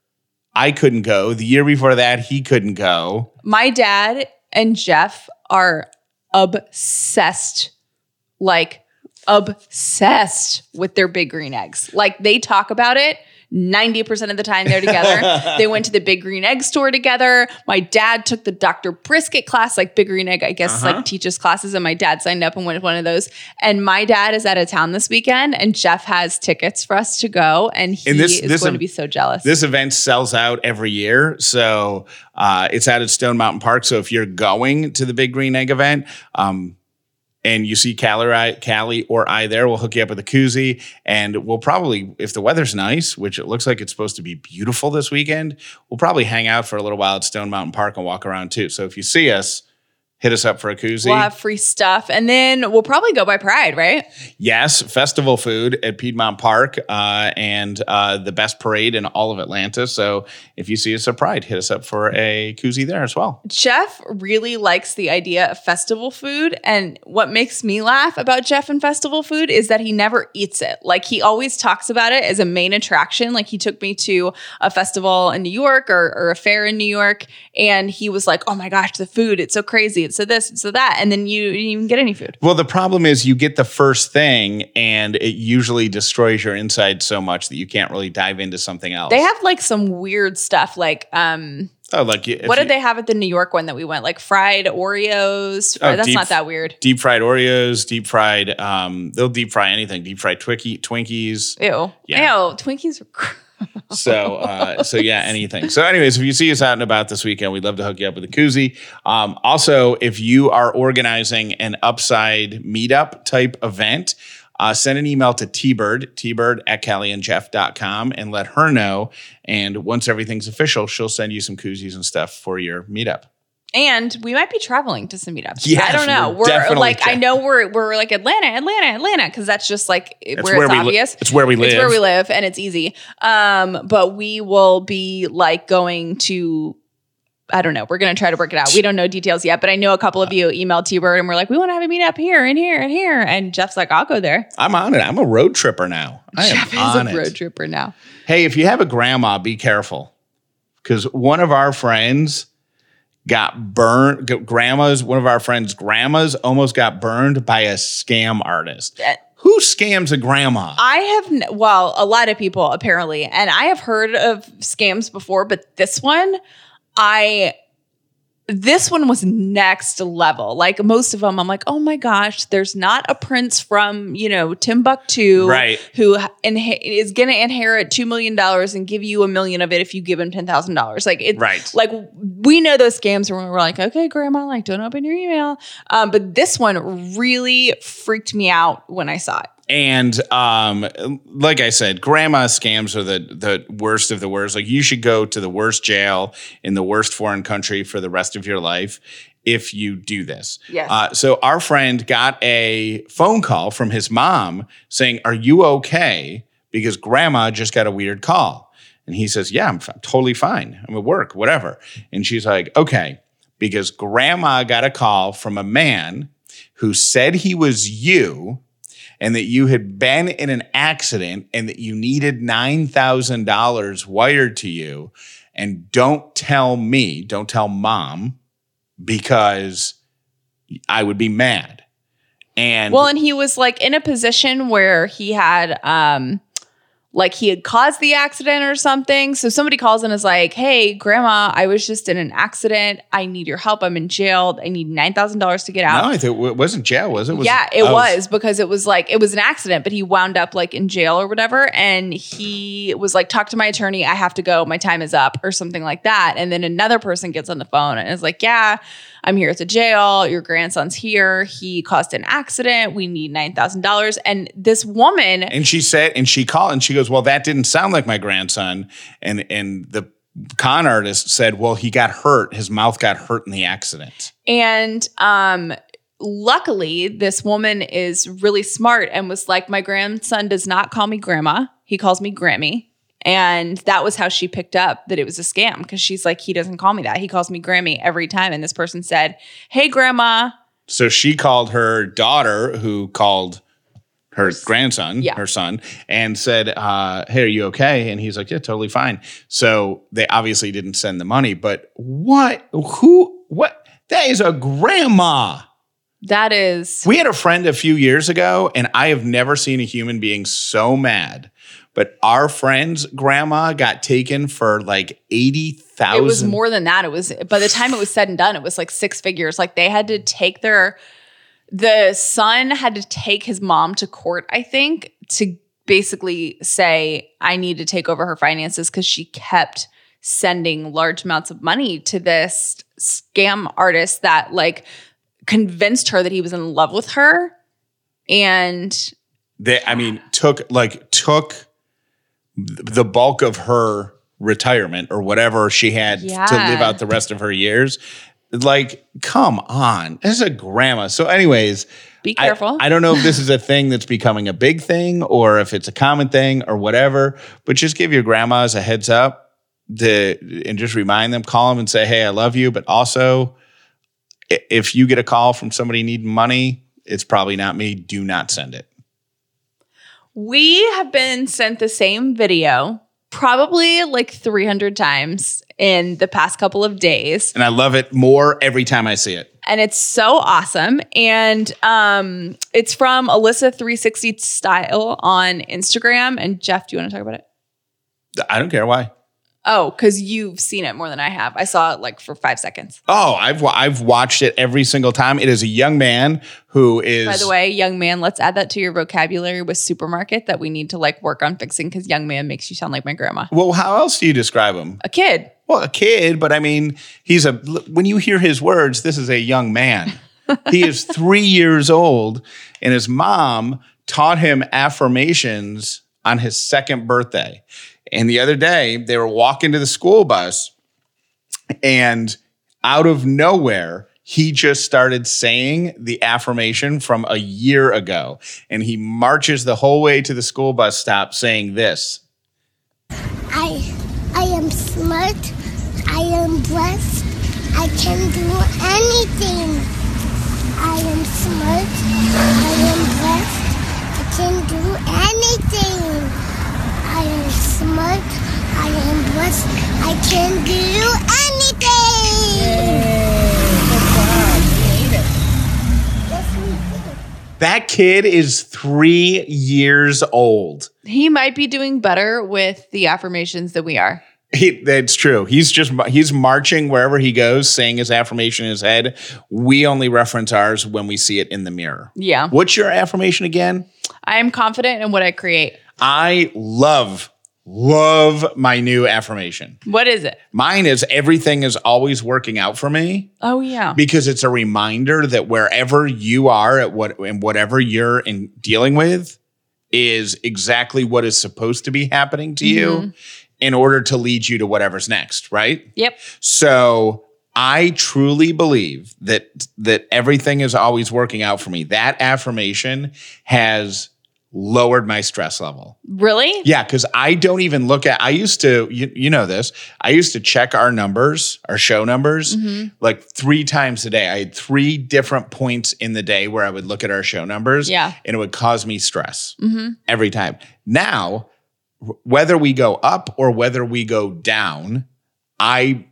Speaker 2: I couldn't go. The year before that, he couldn't go.
Speaker 1: my dad and Jeff are obsessed, like obsessed with their big green eggs. Like they talk about it 90% of the time they're together. they went to the big green egg store together. My dad took the Dr. Brisket class, like big green egg, I guess,
Speaker 2: Uh-huh.
Speaker 1: like teaches classes. And my dad signed up and went to one of those. And my dad is out of town this weekend and Jeff has tickets for us to go. And he
Speaker 2: And this-
Speaker 1: is
Speaker 2: this
Speaker 1: going
Speaker 2: ev-
Speaker 1: to be so jealous.
Speaker 2: This event sells out every year. So uh, it's out at Stone Mountain Park. So if you're going to the Big Green Egg event, um, and you see Callie, or I- or I there, we'll hook you up with a koozie. And we'll probably, if the weather's nice, which it looks like it's supposed to be beautiful this weekend, we'll probably hang out for a little while at Stone Mountain Park and walk around too. So if you see us, hit us up for a koozie.
Speaker 1: we'll have free stuff. And then we'll probably go by Pride, right?
Speaker 2: Yes, festival food at Piedmont Park uh, and uh, the best parade in all of Atlanta. So if you see us at Pride, hit us up for a koozie there as well.
Speaker 1: Jeff really likes the idea of festival food. And what makes me laugh about Jeff and festival food is that he never eats it. Like he always talks about it as a main attraction. Like he took me to a festival in New York or, or a fair in New York, and he was like, oh my gosh, the food, it's so crazy. It's so this, so that. And then you, you didn't even get any food.
Speaker 2: Well, the problem is you get the first thing and it usually destroys your inside so much that you can't really dive into something else.
Speaker 1: They have like some weird stuff, like um,
Speaker 2: oh, like
Speaker 1: what
Speaker 2: you-
Speaker 1: did they have at the New York one that we went? Like fried Oreos.
Speaker 2: Oh,
Speaker 1: That's
Speaker 2: deep-
Speaker 1: not that weird.
Speaker 2: Deep fried Oreos, deep fried. Um, they'll deep fry anything. Deep fried Twinkie, Twinkies.
Speaker 1: Ew.
Speaker 2: Yeah.
Speaker 1: Ew. Twinkies are
Speaker 2: So, uh, so yeah, anything. So, anyways, if you see us out and about this weekend, we'd love to hook you up with a koozie. Um, also, if you are organizing an upside meetup type event, uh, send an email to tbird, tbird at callieandjeff.com and let her know. And once everything's official, she'll send you some koozies and stuff for your meetup.
Speaker 1: And we might be traveling to some meetups.
Speaker 2: Yes,
Speaker 1: I don't know.
Speaker 2: we're
Speaker 1: We're, like, I know we're we're like Atlanta, Atlanta, Atlanta, because that's just like
Speaker 2: It's
Speaker 1: where,
Speaker 2: where
Speaker 1: it's
Speaker 2: we li-
Speaker 1: obvious.
Speaker 2: it's where we live.
Speaker 1: It's where we live, and it's easy. Um, but we will be like going to. I don't know. We're gonna try to work it out. We don't know details yet, but I know a couple of you emailed T Bird and we're like, we want to have a meetup here and here and here. And Jeff's like, I'll go there.
Speaker 2: I'm on it. I'm a road tripper now. I am
Speaker 1: Jeff is
Speaker 2: on
Speaker 1: a
Speaker 2: it.
Speaker 1: road tripper now.
Speaker 2: Hey, if you have a grandma, be careful because one of our friends got burned. Grandma's one of our friends' grandmas almost got burned by a scam artist.
Speaker 1: Uh,
Speaker 2: Who scams a grandma?
Speaker 1: I have, well, a lot of people apparently, and I have heard of scams before, but this one, I, this one was next level. Like most of them, I'm like, oh my gosh, there's not a prince from, you know, Timbuktu
Speaker 2: Right.
Speaker 1: who inhe- is going to inherit $2 million and give you a million of it if you give him $10,000. Like, it's
Speaker 2: Right.
Speaker 1: like we know those scams and we're like, okay, grandma, like don't open your email. Um, but this one really freaked me out when I saw it.
Speaker 2: And um, like I said, grandma scams are the the worst of the worst. Like you should go to the worst jail in the worst foreign country for the rest of your life if you do this.
Speaker 1: Yes.
Speaker 2: Uh, so our friend got a phone call from his mom saying, "Are you okay?" Because grandma just got a weird call, and he says, "Yeah, I'm f- totally fine. I'm at work, whatever." And she's like, "Okay," because grandma got a call from a man who said he was you and that you had been in an accident and that you needed $9,000 wired to you. And don't tell me, don't tell mom, because I would be mad. And
Speaker 1: Well, and he was like in a position where he had um like he had caused the accident or something. So somebody calls and is like, "Hey, grandma, I was just in an accident. I need your help. I'm in jail. I need $9,000 to get out."
Speaker 2: no, I think it wasn't jail, was it? Was
Speaker 1: yeah, it
Speaker 2: oh,
Speaker 1: was because it was like it was an accident, but he wound up like in jail or whatever. And he was like, "Talk to my attorney. I have to go. My time is up," or something like that. And then another person gets on the phone and is like, "Yeah, I'm here at the jail. Your grandson's here. He caused an accident. We need nine thousand dollars." And this woman,
Speaker 2: And she said, and she called and she goes, Well, that didn't sound like my grandson. And and the con artist said, Well, he got hurt. His mouth got hurt in the accident.
Speaker 1: And um luckily this woman is really smart and was like my grandson does not call me grandma. He calls me Grammy. And that was how she picked up that it was a scam because she's like he doesn't call me that. He calls me Grammy every time and this person said, "Hey grandma."
Speaker 2: So she called her daughter, who called her grandson,
Speaker 1: Yeah.
Speaker 2: her son, and said, uh, Hey, are you okay? And he's like, Yeah, totally fine. So they obviously didn't send the money, but what? Who? What? That is a grandma.
Speaker 1: That is
Speaker 2: We had a friend a few years ago, and I have never seen a human being so mad. But our friend's grandma got taken for like eighty thousand.
Speaker 1: it was more than that. It was by the time it was said and done, it was like six figures. Like they had to take their the son had to take his mom to court, I think, to basically say, I need to take over her finances because she kept sending large amounts of money to this scam artist that like convinced her that he was in love with her. And
Speaker 2: they i mean took like took the bulk of her retirement or whatever she had to live out the rest of her years. Like come on. This is a grandma. So anyways
Speaker 1: be careful.
Speaker 2: I, don't know if this is a thing that's becoming a big thing or if it's a common thing or whatever but just give your grandmas a heads up to, and just remind them call them and say hey i love you but also if you get a call from somebody needing money it's probably not me. Do not send it
Speaker 1: We have been sent the same video probably like 300 times in the past couple of days.
Speaker 2: and I love it more every time I see it.
Speaker 1: And it's so awesome. And um, it's from Alyssa360 Style on Instagram. And Jeff, do you want to talk about it?
Speaker 2: I don't care why.
Speaker 1: Oh, because you've seen it more than I have. I saw it like for five seconds.
Speaker 2: Oh, I've I've watched it every single time. It is a young man who is
Speaker 1: By the way, young man, let's add that to your vocabulary with supermarket that we need to like work on fixing because young man makes you sound like my grandma.
Speaker 2: Well, how else do you describe him?
Speaker 1: A kid.
Speaker 2: Well, a kid, but I mean, he's a when you hear his words, this is a young man. he is 3 years old and his mom taught him affirmations on his second birthday. And the other day, they were walking to the school bus and out of nowhere, he just started saying the affirmation from a year ago. And he marches the whole way to the school bus stop saying this.
Speaker 6: I I am smart. I am blessed. I can do anything. I am smart. I am blessed. I can do anything. I am smart. I am. I can do anything. Yes, we do.
Speaker 2: That kid is three years old.
Speaker 1: He might be doing better with the affirmations than we are.
Speaker 2: He, that's true. He's just he's marching wherever he goes, saying his affirmation in his head. We only reference ours when we see it in the mirror.
Speaker 1: Yeah.
Speaker 2: What's your affirmation again?
Speaker 1: I am confident in what I create.
Speaker 2: I love love my new affirmation.
Speaker 1: What is it?
Speaker 2: Mine is everything is always working out for me
Speaker 1: Oh, yeah.
Speaker 2: because it's a reminder that wherever you are at what and whatever you're in dealing with is exactly what is supposed to be happening to you mm-hmm. in order to lead you to whatever's next, right?
Speaker 1: Yep.
Speaker 2: So I truly believe that that everything is always working out for me. That affirmation has lowered my stress level.
Speaker 1: Really?
Speaker 2: Yeah, because I don't even look at. I used to, you, you know this. I used to check our numbers, our show numbers,
Speaker 1: Mm-hmm.
Speaker 2: like three times a day. I had three different points in the day where I would look at our show numbers.
Speaker 1: Yeah.
Speaker 2: and it would cause me stress
Speaker 1: Mm-hmm.
Speaker 2: every time. Now, whether we go up or whether we go down, I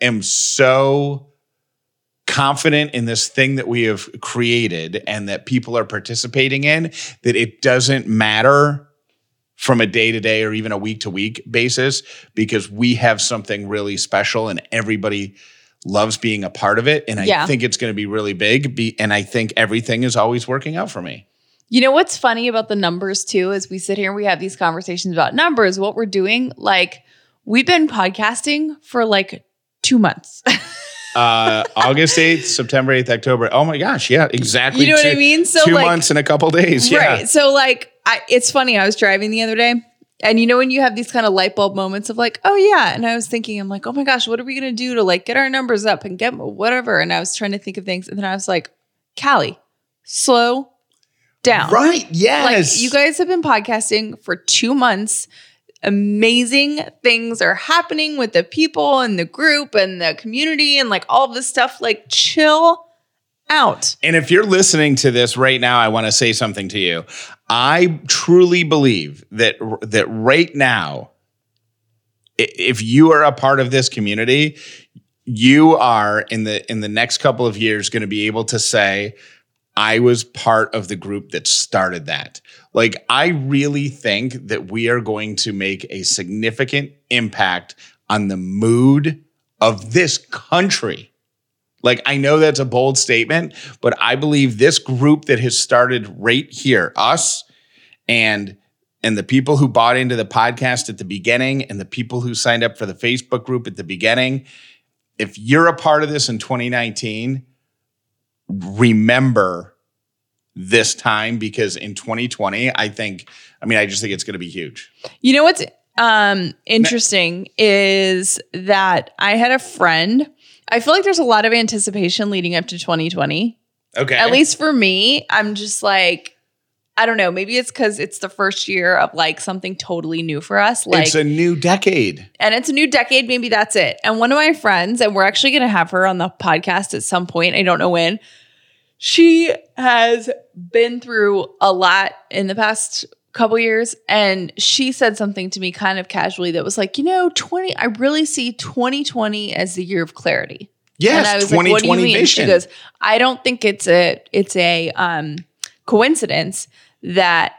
Speaker 2: am so confident in this thing that we have created and that people are participating in that it doesn't matter from a day to day or even a week to week basis because we have something really special and everybody loves being a part of it and I
Speaker 1: Yeah.
Speaker 2: think it's going to be really big be, and I think everything is always working out for me.
Speaker 1: You know what's funny about the numbers too is we sit here and we have these conversations about numbers, what we're doing. Like we've been podcasting for like two months.
Speaker 2: uh August 8th, September 8th, October. Oh my gosh, yeah, exactly.
Speaker 1: You know what I mean? So,
Speaker 2: two
Speaker 1: like-
Speaker 2: months and a couple days. Yeah.
Speaker 1: Right. So like I it's funny, I was driving the other day and you know when you have these kind of light bulb moments of like, oh yeah. And I was thinking, I'm like, oh my gosh, what are we gonna do to like get our numbers up and get whatever? And I was trying to think of things. And then I was like, Callie, slow down.
Speaker 2: Right.
Speaker 1: Like
Speaker 2: Yes.
Speaker 1: you guys have been podcasting for two months. Amazing things are happening with the people and the group and the community and like all this stuff. Like chill out.
Speaker 2: And if you're listening to this right now, I want to say something to you. I truly believe that that right now, if you are a part of this community, you are in the in the next couple of years going to be able to say, I was part of the group that started that. Like, I really think that we are going to make a significant impact on the mood of this country. Like, I know that's a bold statement, but I believe this group that has started right here, us and and the people who bought into the podcast at the beginning and the people who signed up for the Facebook group at the beginning, if you're a part of this in 2019, remember this time because in 2020, I think, I mean, I just think it's going to be huge.
Speaker 1: You know what's um interesting is that I had a friend. I feel like there's a lot of anticipation leading up to 2020.
Speaker 2: Okay.
Speaker 1: At least for me, I'm just like I don't know, maybe it's cuz it's the first year of like something totally new for us like
Speaker 2: it's a new decade.
Speaker 1: and it's a new decade, maybe that's it. And one of my friends and we're actually going to have her on the podcast at some point, I don't know when. She has been through a lot in the past couple years and she said something to me kind of casually that was like, "You know, 20 I really see 2020 as the year of clarity."
Speaker 2: Yes,
Speaker 1: and I was
Speaker 2: 2020
Speaker 1: like, "What do you mean?"
Speaker 2: vision.
Speaker 1: She goes, "I don't think it's a it's a um coincidence that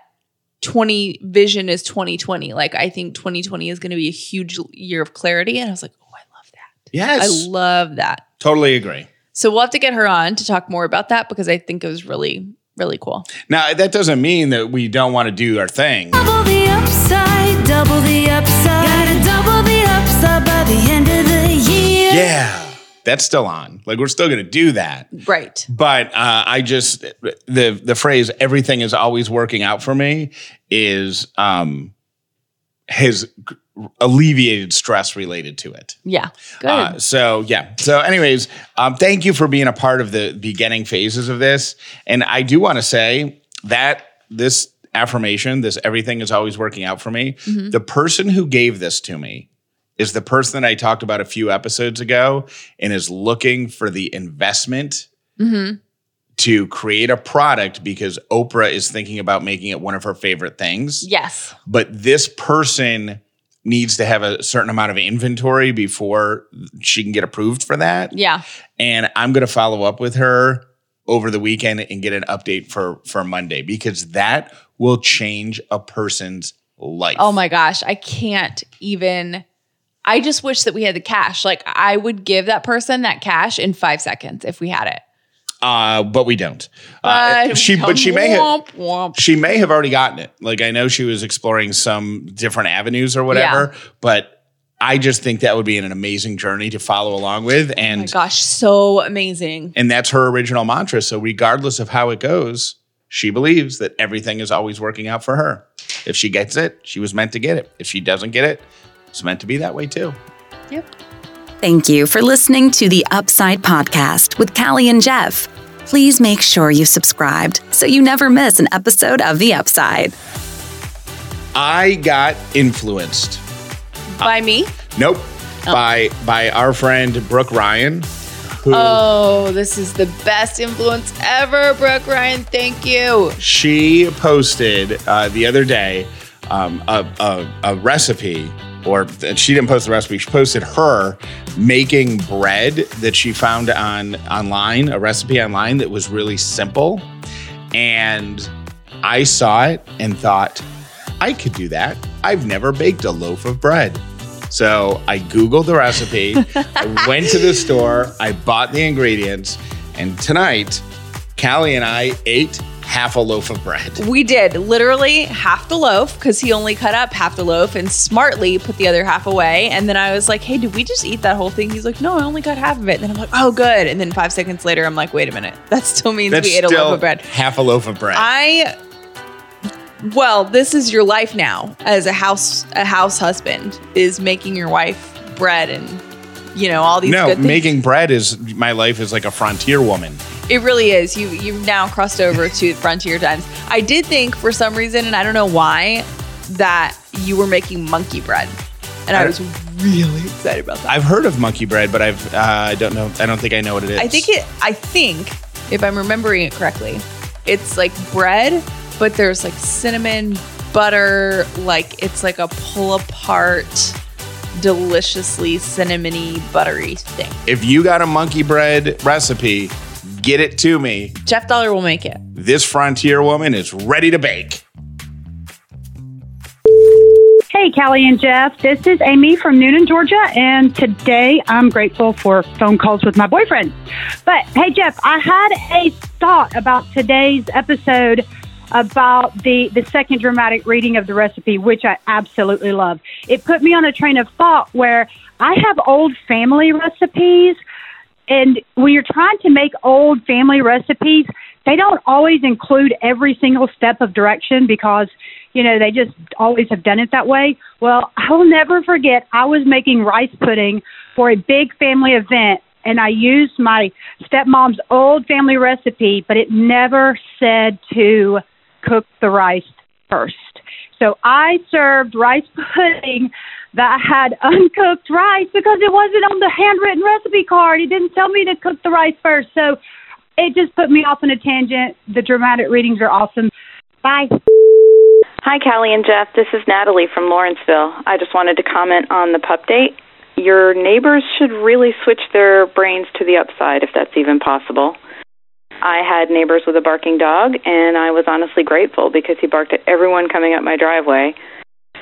Speaker 1: 20 vision is 2020. Like I think 2020 is going to be a huge year of clarity. And I was like, oh, I love that.
Speaker 2: Yes.
Speaker 1: I love that.
Speaker 2: totally agree.
Speaker 1: So we'll have to get her on to talk more about that because I think it was really, really cool.
Speaker 2: Now, that doesn't mean that we don't want to do our thing.
Speaker 4: Double the upside, double the upside. Gotta double the upside by the end of the year.
Speaker 2: Yeah. That's still on. Like we're still going to do that.
Speaker 1: Right.
Speaker 2: But uh, I just the the phrase "everything is always working out for me" is um, has g- alleviated stress related to it.
Speaker 1: Yeah. Good.
Speaker 2: Uh, so yeah. So, anyways, um, thank you for being a part of the beginning phases of this. And I do want to say that this affirmation, this everything is always working out for me. The person who gave this to me is the person that I talked about a few episodes ago, and is looking for the investment to create a product because Oprah is thinking about making it one of her favorite things
Speaker 1: yes.
Speaker 2: but this person needs to have a certain amount of inventory before she can get approved for that.
Speaker 1: Yeah.
Speaker 2: And I'm going to follow up with her over the weekend and get an update for for Monday because that will change a person's life.
Speaker 1: Oh my gosh. I can't even. I just wish that we had the cash. Like I would give that person that cash in five seconds if we had it.
Speaker 2: Uh, but we don't. Uh, she but she may have
Speaker 1: Womp, womp.
Speaker 2: she may have already gotten it. Like I know she was exploring some different avenues or whatever, but I just think that would be an amazing journey to follow along with
Speaker 1: Oh my
Speaker 2: and
Speaker 1: gosh, so amazing.
Speaker 2: And that's her original mantra. So, regardless of how it goes, she believes that everything is always working out for her. If she gets it, she was meant to get it. If she doesn't get it, it's meant to be that way too.
Speaker 1: Yep.
Speaker 3: Thank you for listening to the Upside Podcast with Callie and Jeff. Please make sure you subscribed so you never miss an episode of The Upside.
Speaker 2: I got influenced.
Speaker 1: By me?
Speaker 2: Nope. By by our friend Brooke Ryan, who
Speaker 1: Oh, this is the best influence ever, Brooke Ryan. Thank you.
Speaker 2: she posted uh, the other day um, a, a, a recipe, or she didn't post the recipe. She posted her making bread that she found on online, a recipe online that was really simple, and I saw it and thought I could do that. I've never baked a loaf of bread. So I Googled the recipe, I went to the store, I bought the ingredients, and tonight, Callie and I ate half a loaf of bread.
Speaker 1: We did literally half the loaf because he only cut up half the loaf and smartly put the other half away. And then I was like, hey, did we just eat that whole thing? He's like, no, I only got half of it. And then I'm like, oh, good. And then five seconds later, I'm like, wait a minute. That still means
Speaker 2: That's
Speaker 1: we ate a loaf of bread.
Speaker 2: half a loaf of bread.
Speaker 1: I well, this is your life now as a house a house husband is making your wife bread and you know all these
Speaker 2: no,
Speaker 1: good things.
Speaker 2: making bread is my life is like a frontier woman.
Speaker 1: It really is. You you've now crossed over to frontier times. I did think for some reason, and I don't know why, that you were making monkey bread, and I,
Speaker 2: I-
Speaker 1: was really excited about that.
Speaker 2: I've heard of monkey bread, but I've uh, I don't know. I don't think I know what it is.
Speaker 1: I think it. I think if I'm remembering it correctly, it's like bread, but there's like cinnamon, butter. Like it's like a pull apart, deliciously cinnamony, buttery thing.
Speaker 2: if you got a monkey bread recipe, get it to me.
Speaker 1: Jeff Dauler will make it.
Speaker 2: This frontier woman is ready to bake.
Speaker 7: Hey, Callie and Jeff. This is Amy from Newnan, Georgia, and today I'm grateful for phone calls with my boyfriend. But hey, Jeff, I had a thought about today's episode about the, the second dramatic reading of the recipe, which I absolutely love. It put me on a train of thought where I have old family recipes and when you're trying to make old family recipes, they don't always include every single step of direction because, you know, they just always have done it that way. Well, I will never forget I was making rice pudding for a big family event and I used my stepmom's old family recipe, but it never said to cook the rice first. So I served rice pudding that had uncooked rice because it wasn't on the handwritten recipe card. It didn't tell me to cook the rice first. So it just put me off on a tangent. The dramatic readings are awesome. Bye.
Speaker 8: Hi, Callie and Jeff. This is Natalie from Lawrenceville. I just wanted to comment on the pup date. Your neighbors should really switch their brains to the upside if that's even possible. I had neighbors with a barking dog, and I was honestly grateful because he barked at everyone coming up my driveway.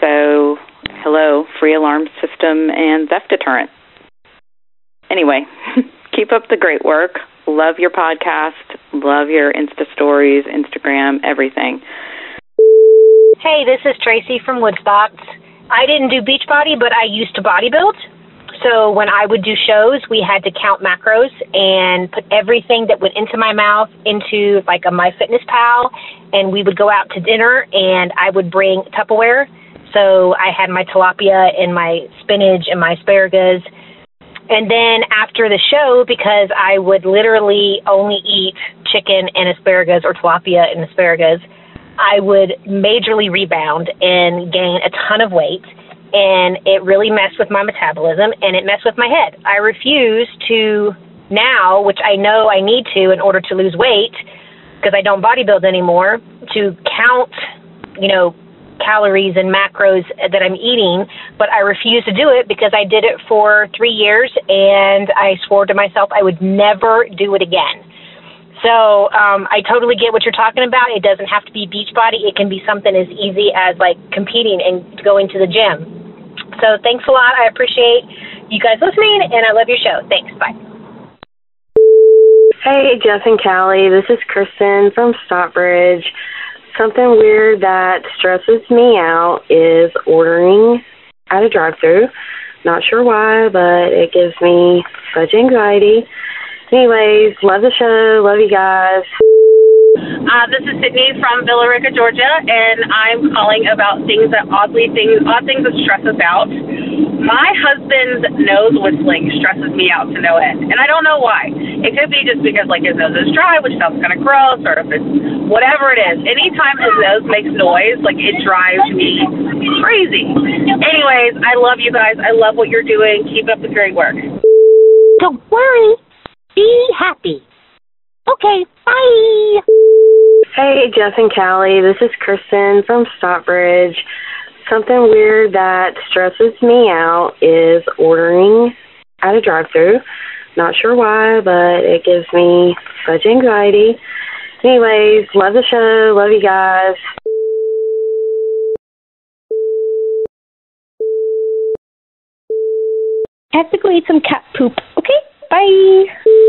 Speaker 8: So, hello, free alarm system and theft deterrent. Anyway, keep up the great work. Love your podcast. Love your Insta stories, Instagram, everything.
Speaker 9: Hey, this is Tracy from Woodstock. I didn't do Beachbody, but I used to bodybuild. So when I would do shows, we had to count macros and put everything that went into my mouth into like a MyFitnessPal, and we would go out to dinner, and I would bring Tupperware. So I had my tilapia and my spinach and my asparagus. And then after the show, because I would literally only eat chicken and asparagus or tilapia and asparagus, I would majorly rebound and gain a ton of weight. And it really messed with my metabolism and it messed with my head. I refuse to now, which I know I need to in order to lose weight, because I don't bodybuild anymore, to count, you know, calories and macros that I'm eating, but I refuse to do it because I did it for three years and I swore to myself I would never do it again. So um, I totally get what you're talking about. It doesn't have to be Beachbody. It can be something as easy as like competing and going to the gym. So thanks a lot. I appreciate you guys listening, and I love your show. Thanks. Bye.
Speaker 10: Hey, Jeff and Callie. This is Kristen from Stockbridge. Something weird that stresses me out is ordering at a drive-through. Not sure why, but it gives me such anxiety. Anyways, love the show. Love you guys.
Speaker 11: Uh, this is Sydney from Villa Rica, Georgia, and I'm calling about things that oddly things odd things that stress us out. My husband's nose whistling stresses me out to no end, and I don't know why. It could be just because like his nose is dry, which sounds kind of gross, or if it's whatever it is. Anytime his nose makes noise, like it drives me crazy. Anyways, I love you guys. I love what you're doing. Keep up the great work.
Speaker 9: Don't worry. Be happy. Okay, bye.
Speaker 10: Hey, Jeff and Callie. This is Kristen from Stockbridge. Something weird that stresses me out is ordering at a drive-through. Not sure why, but it gives me such anxiety. Anyways, love the show. Love you guys.
Speaker 9: I have to go eat some cat poop. Okay, bye.